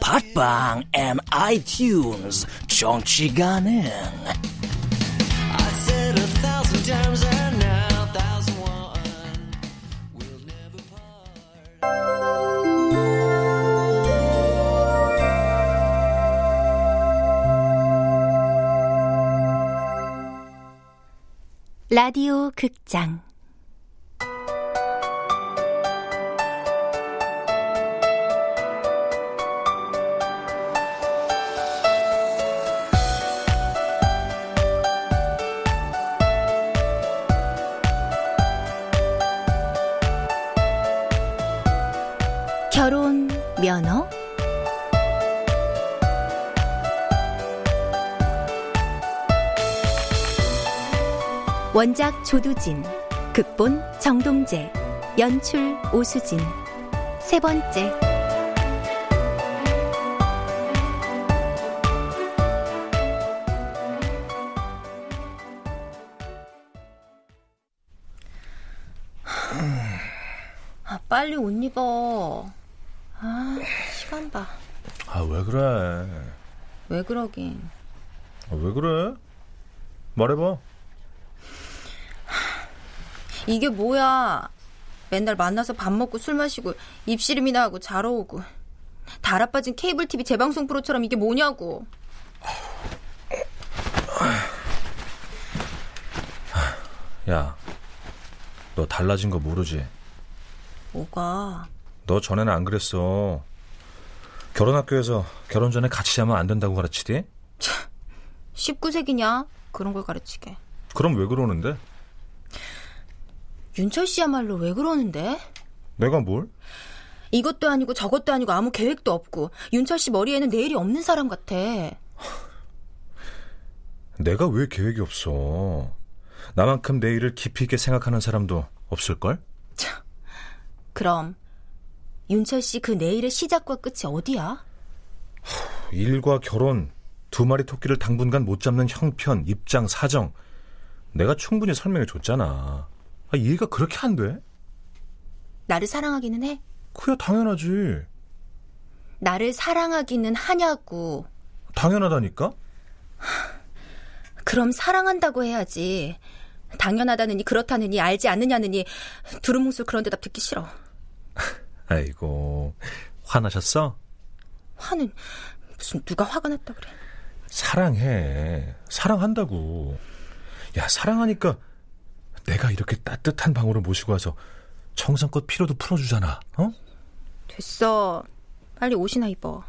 팟빵 앤 아이튠즈 정치 가능. 라디오 극장 원작 조두진, 극본 정동재, 연출 오수진. 세 번째. 아, 빨리 옷 입어. 아, 시간 봐. 아, 왜 그래? 왜 그러긴. 아, 왜 그래? 말해봐. 이게 뭐야. 맨날 만나서 밥 먹고 술 마시고 입씨름이나 하고 자러 오고. 달아빠진 케이블 TV 재방송 프로처럼 이게 뭐냐고. 야, 너 달라진 거 모르지? 뭐가? 너 전에는 안 그랬어. 결혼학교에서 결혼 전에 같이 자면 안 된다고 가르치디? 19세기냐? 그런 걸 가르치게. 그럼 왜 그러는데? 윤철 씨야말로 왜 그러는데? 내가 뭘? 이것도 아니고 저것도 아니고 아무 계획도 없고 윤철 씨 머리에는 내일이 없는 사람 같아. 내가 왜 계획이 없어? 나만큼 내일을 깊이 있게 생각하는 사람도 없을걸? 그럼 윤철 씨 그 내일의 시작과 끝이 어디야? 일과 결혼, 두 마리 토끼를 당분간 못 잡는 형편, 입장, 사정. 내가 충분히 설명해 줬잖아. 아, 이해가 그렇게 안 돼? 나를 사랑하기는 해? 그야 당연하지. 나를 사랑하기는 하냐고. 당연하다니까? 그럼 사랑한다고 해야지. 당연하다느니 그렇다느니 알지 않느냐느니 두루뭉술 그런 대답 듣기 싫어. 아이고 화나셨어? 화는 무슨 누가 화가 났다 그래. 사랑해. 사랑한다고. 야 사랑하니까 내가 이렇게 따뜻한 방으로 모시고 와서 정성껏 피로도 풀어주잖아. 어? 됐어. 빨리 옷이나 입어.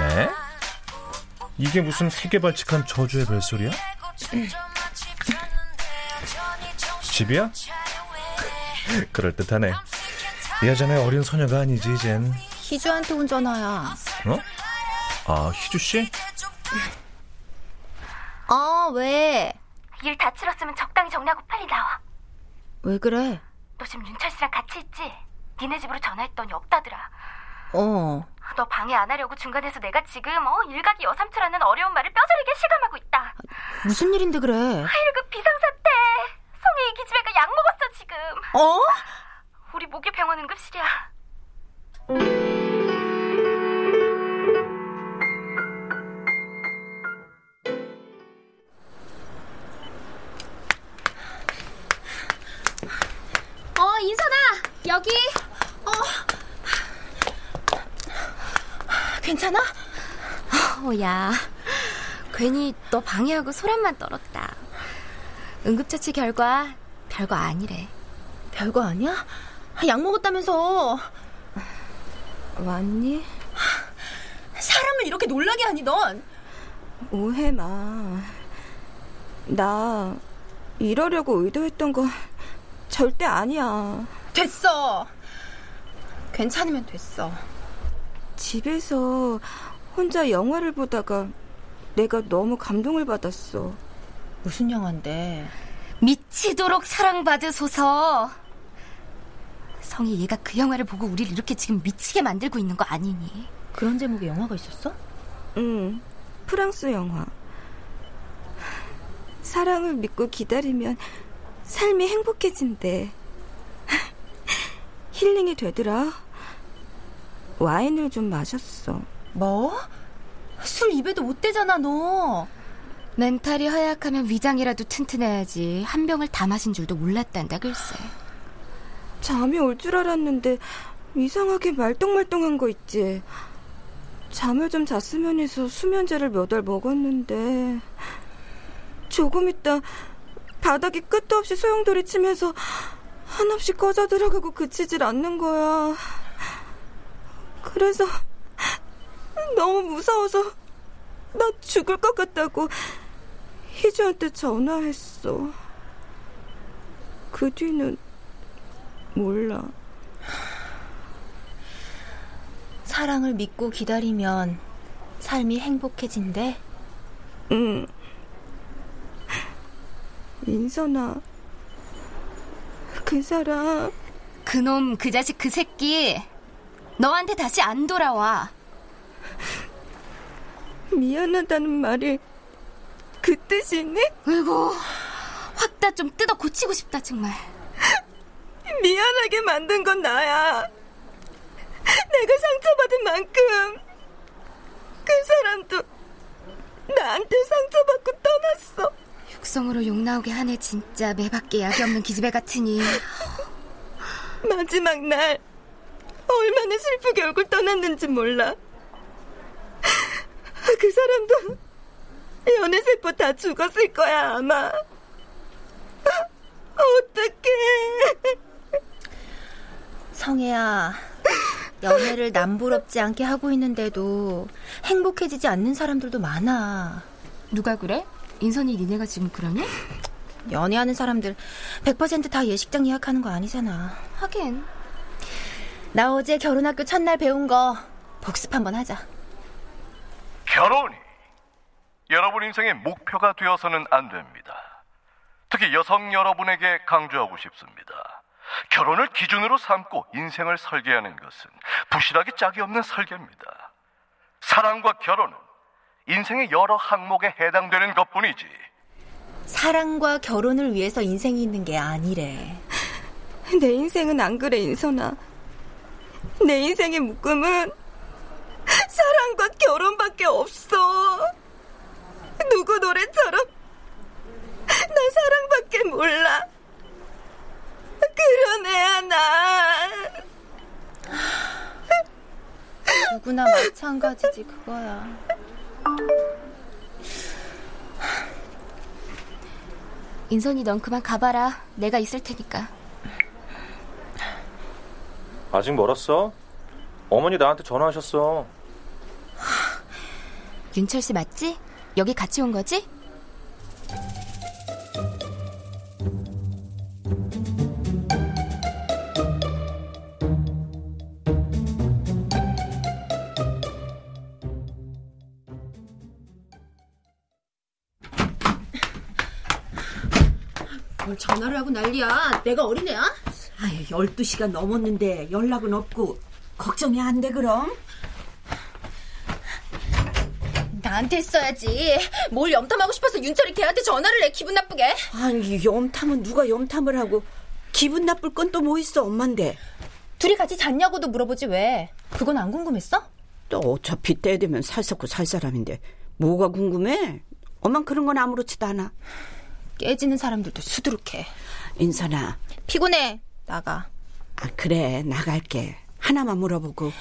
에? 이게 무슨 세계발칙한 저주의 벨소리야? 집이야? 그럴듯하네. 예전에 어린 소녀가 아니지, 이젠. 희주한테 온 전화야. 어? 아, 희주씨? 어, 왜? 일 다 치렀으면 적당히 정리하고 빨리 나와. 왜 그래? 너 지금 윤철 씨랑 같이 있지? 니네 집으로 전화했더니 없다더라. 어. 너 방해 안 하려고 중간에서 내가 지금 어 일각이 여삼투라는 어려운 말을 뼈저리게 실감하고 있다. 무슨 일인데 그래? 하일급 비상사태. 성희 이 기집애가 약 먹었어 지금. 어? 우리 목요병원 응급실이야. 여기! 어. 괜찮아? 어, 야. 괜히 너 방해하고 소란만 떨었다. 응급처치 결과 별거 아니래. 별거 아니야? 약 먹었다면서. 왔니? 사람을 이렇게 놀라게 하니 넌. 오해 마. 나 이러려고 의도했던 거 절대 아니야. 됐어. 괜찮으면 됐어. 집에서 혼자 영화를 보다가 내가 너무 감동을 받았어. 무슨 영화인데? 미치도록 사랑받으소서. 성이 얘가 그 영화를 보고 우리를 이렇게 지금 미치게 만들고 있는 거 아니니? 그런 제목의 영화가 있었어? 응, 프랑스 영화. 사랑을 믿고 기다리면 삶이 행복해진대. 힐링이 되더라. 와인을 좀 마셨어. 뭐? 술 입에도 못 대잖아, 너. 멘탈이 허약하면 위장이라도 튼튼해야지. 한 병을 다 마신 줄도 몰랐단다, 글쎄. 잠이 올 줄 알았는데 이상하게 말똥말똥한 거 있지. 잠을 좀 잤으면 해서 수면제를 몇 알 먹었는데 조금 있다 바닥이 끝도 없이 소용돌이 치면서 한없이 꺼져 들어가고 그치질 않는 거야. 그래서 너무 무서워서 나 죽을 것 같다고 희주한테 전화했어. 그 뒤는 몰라. 사랑을 믿고 기다리면 삶이 행복해진대? 응. 민선아, 그 사람. 그놈, 그 자식, 그 새끼. 너한테 다시 안 돌아와. 미안하다는 말이 그 뜻이니? 으이구, 확다 좀 뜯어 고치고 싶다, 정말. 미안하게 만든 건 나야. 내가 상처받은 만큼 그 사람도 나한테 상처받고 떠났어. 육성으로 욕 나오게 하네 진짜 매밖에 약이 없는 기집애 같으니. 마지막 날 얼마나 슬프게 얼굴 떠났는지 몰라. 그 사람도 연애세포 다 죽었을 거야 아마. 어떡해. 성혜야, 연애를 남부럽지 않게 하고 있는데도 행복해지지 않는 사람들도 많아. 누가 그래? 인선이 니네가 지금 그러니? 연애하는 사람들 100%다 예식장 예약하는 거 아니잖아. 하긴. 나 어제 결혼학교 첫날 배운 거 복습 한번 하자. 결혼이 여러분 인생의 목표가 되어서는 안 됩니다. 특히 여성 여러분에게 강조하고 싶습니다. 결혼을 기준으로 삼고 인생을 설계하는 것은 부실하기 짝이 없는 설계입니다. 사랑과 결혼은 인생의 여러 항목에 해당되는 것뿐이지. 사랑과 결혼을 위해서 인생이 있는 게 아니래. 내 인생은 안 그래, 인선아. 내 인생의 묶음은 사랑과 결혼밖에 없어. 누구 노래처럼 나 사랑밖에 몰라. 그런 애야, 나. 누구나 마찬가지지, 그거야. 인선이 넌 그만 가봐라. 내가 있을 테니까. 아직 멀었어? 어머니 나한테 전화하셨어. 윤철 씨 맞지? 여기 같이 온 거지? 뭘 전화를 하고 난리야. 내가 어린애야? 아유, 12시간 넘었는데 연락은 없고 걱정이 안 돼 그럼? 나한테 했어야지. 뭘 염탐하고 싶어서 윤철이 걔한테 전화를 해 기분 나쁘게. 아니 염탐은 누가 염탐을 하고 기분 나쁠 건 또 뭐 있어 엄만데. 둘이 같이 잤냐고도 물어보지 왜. 그건 안 궁금했어? 또 어차피 때 되면 살 썩고 살 사람인데 뭐가 궁금해? 엄만 그런 건 아무렇지도 않아. 깨지는 사람들도 수두룩해. 인선아. 피곤해. 나가. 아 그래 나갈게. 하나만 물어보고.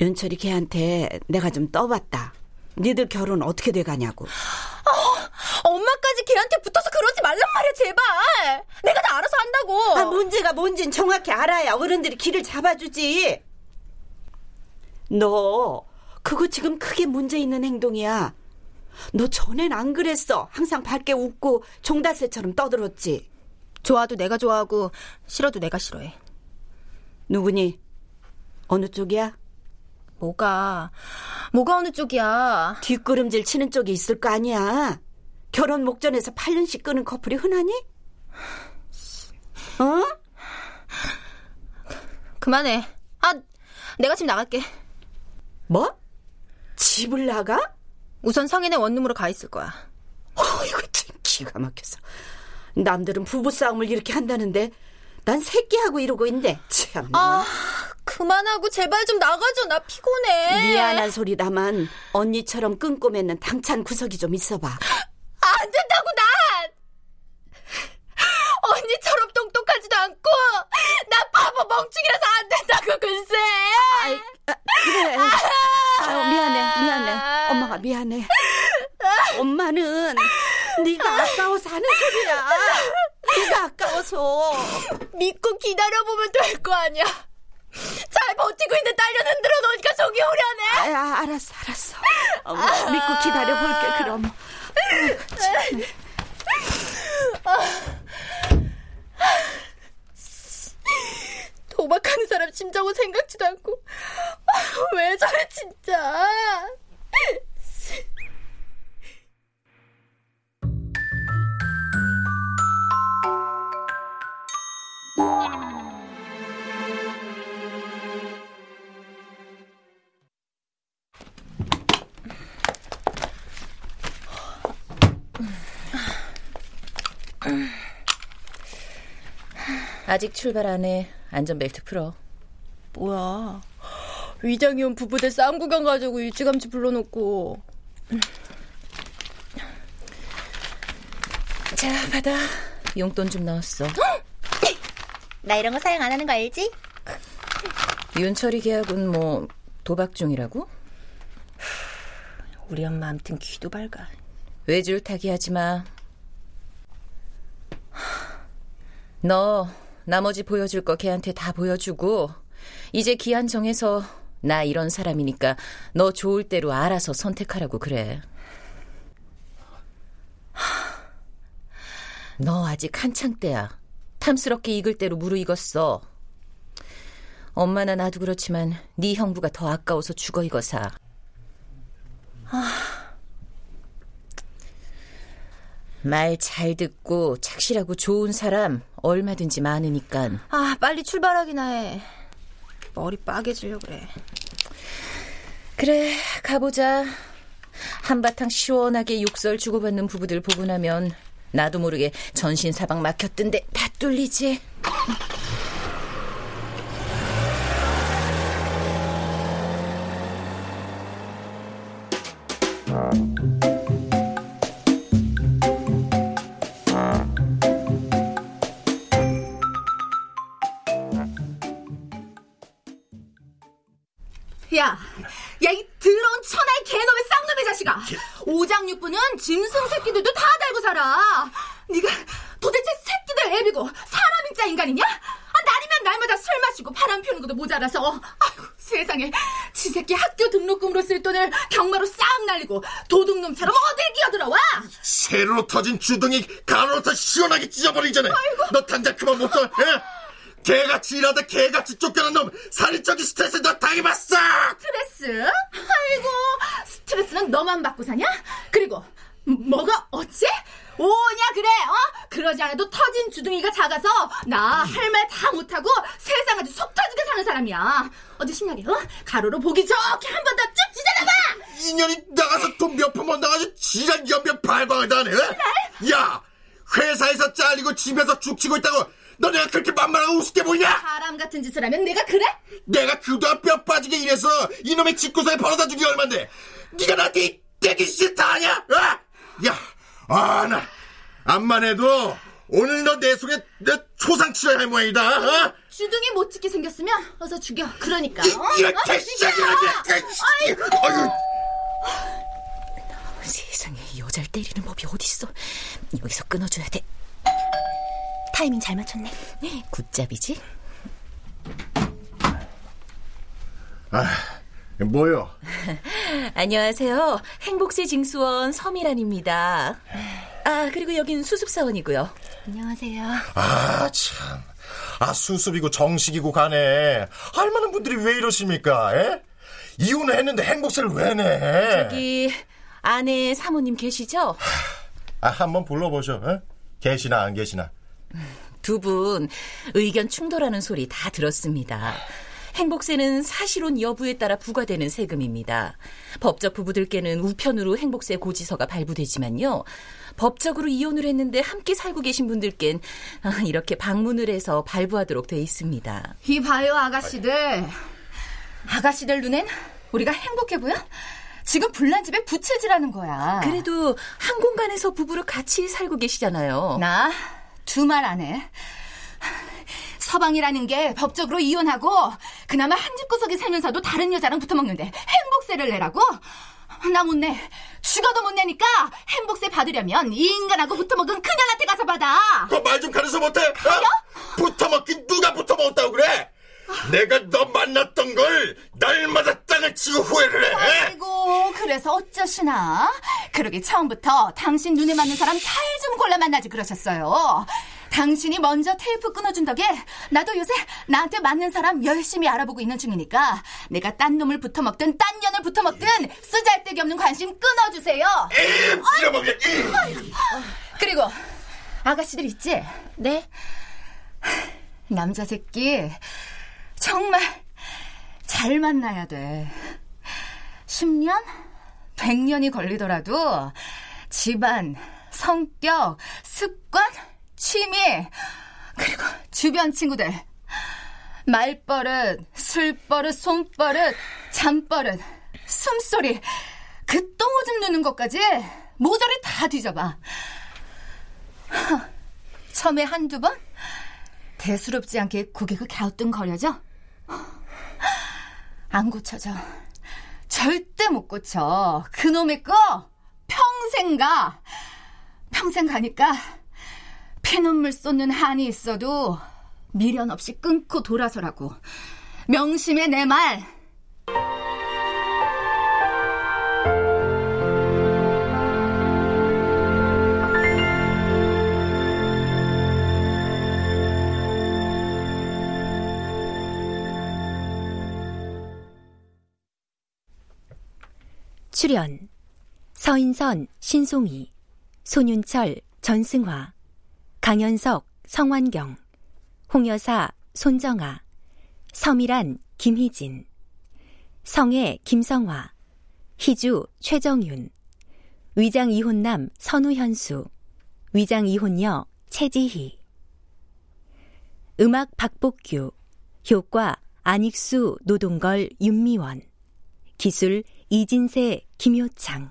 윤철이 걔한테 내가 좀 떠봤다. 니들 결혼 어떻게 돼가냐고. 어, 엄마까지 걔한테 붙어서 그러지 말란 말이야, 제발. 내가 다 알아서 한다고. 아, 문제가 뭔진 정확히 알아야 어른들이 길을 잡아주지. 너 그거 지금 크게 문제 있는 행동이야. 너 전엔 안 그랬어. 항상 밝게 웃고 종달새처럼 떠들었지. 좋아도 내가 좋아하고 싫어도 내가 싫어해. 누구니? 어느 쪽이야? 뭐가? 뭐가 어느 쪽이야? 뒷걸음질 치는 쪽이 있을 거 아니야. 결혼 목전에서 8년씩 끄는 커플이 흔하니? 어? 그만해. 아, 내가 집 나갈게. 뭐? 집을 나가? 우선 성인의 원룸으로 가 있을 거야. 어이구, 참 기가 막혀서. 남들은 부부싸움을 이렇게 한다는데 난 새끼하고 이러고 있는데 참. 아, 그만하고 제발 좀 나가줘. 나 피곤해. 미안한 소리다만 언니처럼 맺는 당찬 구석이 좀 있어봐. 안 된다고 난. 아직 출발 안 해. 안전벨트 풀어. 뭐야. 위장이 온 부부들 싸움 구경 가지고 일찌감치 불러놓고. 자, 받아. 용돈 좀 넣었어. 나 이런 거 사용 안 하는 거 알지? 윤철이 계약은 뭐 도박 중이라고? 우리 엄마 아무튼 귀도 밝아. 외줄 타기 하지 마. 너 나머지 보여줄 거 걔한테 다 보여주고 이제 기한 정해서 나 이런 사람이니까 너 좋을 대로 알아서 선택하라고 그래. 너 아직 한창 때야. 탐스럽게 익을 대로 무르익었어. 엄마나 나도 그렇지만 네 형부가 더 아까워서 죽어 익어사. 말 잘 듣고 착실하고 좋은 사람 얼마든지 많으니까. 아, 빨리 출발하기나 해. 머리 빠개지려 그래. 그래, 가보자. 한바탕 시원하게 욕설 주고받는 부부들 보고 나면 나도 모르게 전신 사방 막혔던데 다 뚫리지. 오장육부는 짐승 새끼들도 다 달고 살아! 네가 도대체 새끼들 애비고 사람 인자 인간이냐? 아, 날이면 날마다 술 마시고 바람 피우는 것도 모자라서 아이고 세상에 지 새끼 학교 등록금으로 쓸 돈을 경마로 싹 날리고 도둑놈처럼 어딜 기어들어와! 새로 터진 주둥이 가로서 시원하게 찢어버리기 전에 너 당장 그만 못 써. 예? 개같이 일하다 개같이 쫓겨난 놈 살인적인 스트레스 너 당해봤어 스트레스? 아이고 스트레스는 너만 받고 사냐? 그리고 뭐가 어째? 오냐 그래 어? 그러지 않아도 터진 주둥이가 작아서 나 할 말 다 못하고 세상 아주 속 터지게 사는 사람이야 어디 신나게 어? 가로로 보기 좋게 한 번 더쭉 찢어내봐 인연이 나가서 돈 몇 푼만 나가서 지랄 연변 발광을 다네 야 회사에서 잘리고 집에서 죽치고 있다고 너 내가 그렇게 만만하고 우습게 보이냐? 사람 같은 짓을 하면 내가 그래? 내가 그동안 뼈 빠지게 일해서 이놈의 집구석에 벌어다 주기 얼만데 네가 나한테 이 떼기 짓 다 하냐? 어? 야, 아, 나 암만 해도 오늘 너 내 속에 내 초상 치러야 할 모양이다. 어? 주둥이 못 찍게 생겼으면 어서 죽여. 그러니까. 이- 어? 이렇게. 아이고. 아유. 세상에 여자를 때리는 법이 어딨어. 여기서 끊어줘야 돼. 타이밍 잘 맞췄네. 굿잡이지? 아, 뭐요? 안녕하세요. 행복세 징수원 서미란입니다. 아, 그리고 여긴 수습사원이고요. 안녕하세요. 아, 참. 아, 수습이고 정식이고 가네. 할 만한 분들이 왜 이러십니까? 에? 이혼을 했는데 행복세를 왜 내? 저기 아내 사모님 계시죠? 아, 한번 불러보죠. 에? 계시나 안 계시나? 두 분 의견 충돌하는 소리 다 들었습니다. 행복세는 사실혼 여부에 따라 부과되는 세금입니다. 법적 부부들께는 우편으로 행복세 고지서가 발부되지만요. 법적으로 이혼을 했는데 함께 살고 계신 분들께는 아, 이렇게 방문을 해서 발부하도록 돼 있습니다. 이봐요, 아가씨들. 아가씨들 눈엔 우리가 행복해 보여? 지금 불난 집에 부채질하는 거야. 그래도 한 공간에서 부부로 같이 살고 계시잖아요. 나 두말안 해. 서방이라는 게 법적으로 이혼하고 그나마 한 집 구석에 살면서도 다른 여자랑 붙어먹는데 행복세를 내라고? 나 못 내. 죽어도 못 내니까 행복세 받으려면 이 인간하고 붙어먹은 그년한테 가서 받아. 그말좀 가려서 못해? 어? 붙어먹긴 누가 붙어먹었다고 그래? 내가 너 만났던 걸 날마다 땅을 치고 후회를 해. 아이고, 그래서 어쩌시나? 그러기 처음부터 당신 눈에 맞는 사람 잘 좀 골라 만나지 그러셨어요. 당신이 먼저 테이프 끊어준 덕에 나도 요새 나한테 맞는 사람 열심히 알아보고 있는 중이니까 내가 딴 놈을 붙어먹든 딴 년을 붙어먹든 쓰잘데기 없는 관심 끊어주세요. 잃어먹게. 그리고 아가씨들 있지? 네. 남자 새끼 정말 잘 만나야 돼. 10년? 100년이 걸리더라도 집안, 성격, 습관, 취미, 그리고 주변 친구들. 말버릇, 술버릇, 손버릇, 잠버릇, 숨소리, 그 똥오줌 누는 것까지 모조리 다 뒤져봐. 처음에 한두 번? 대수롭지 않게 고개가 갸우뚱거려져? 안 고쳐져. 절대 못 고쳐. 그놈의 거 평생 가. 평생 가니까 피눈물 쏟는 한이 있어도 미련 없이 끊고 돌아서라고. 명심해 내 말. 출연 서인선, 신송이, 손윤철, 전승화, 강현석, 성환경, 홍여사, 손정아, 서미란, 김희진, 성애, 김성화, 희주, 최정윤, 위장 이혼남, 선우현수, 위장 이혼녀, 최지희. 음악 박복규, 효과 안익수, 노동걸, 윤미원, 기술 이진세, 김효창.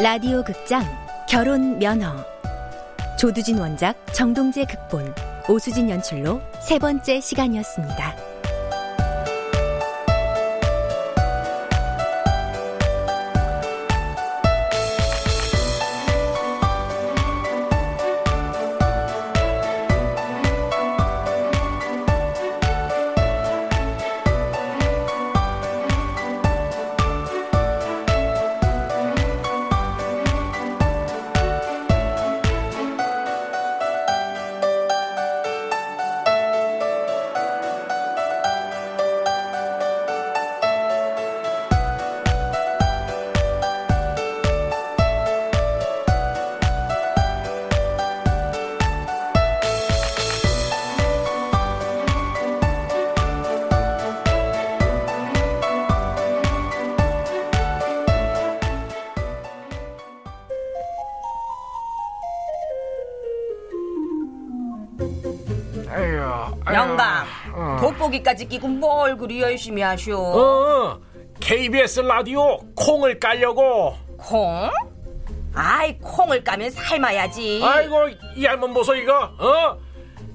라디오 극장 결혼 면허 조두진 원작 정동재 극본 오수진 연출로 세 번째 시간이었습니다. 돋보기까지 끼고 뭘 그리 열심히 하쇼? 어, KBS 라디오 콩을 깔려고. 콩? 아이 콩을 까면 삶아야지. 아이고 이 할멈 보소 이거. 어?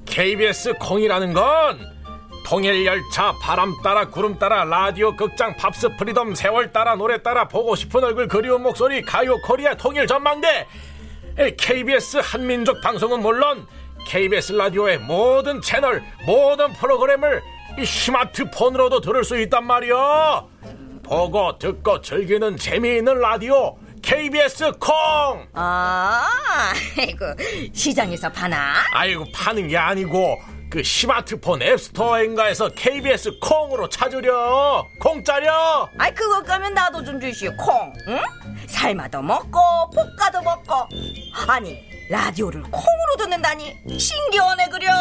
KBS 콩이라는 건 통일 열차 바람 따라 구름 따라 라디오 극장 팝스 프리덤 세월 따라 노래 따라 보고 싶은 얼굴 그리운 목소리 가요 코리아 통일 전망대 KBS 한민족 방송은 물론 KBS 라디오의 모든 채널 모든 프로그램을 이 스마트폰으로도 들을 수 있단 말이야. 보고 듣고 즐기는 재미있는 라디오 KBS 콩! 아, 아이고 시장에서 파나? 아이고 파는 게 아니고 그 스마트폰 앱스토어인가에서 KBS 콩으로 찾으려. 공짜려! 아이 그거 까면 나도 좀 주시오 콩. 응? 삶아도 먹고 볶아도 먹고. 아니 라디오를 콩으로 듣는다니 신기하네 그려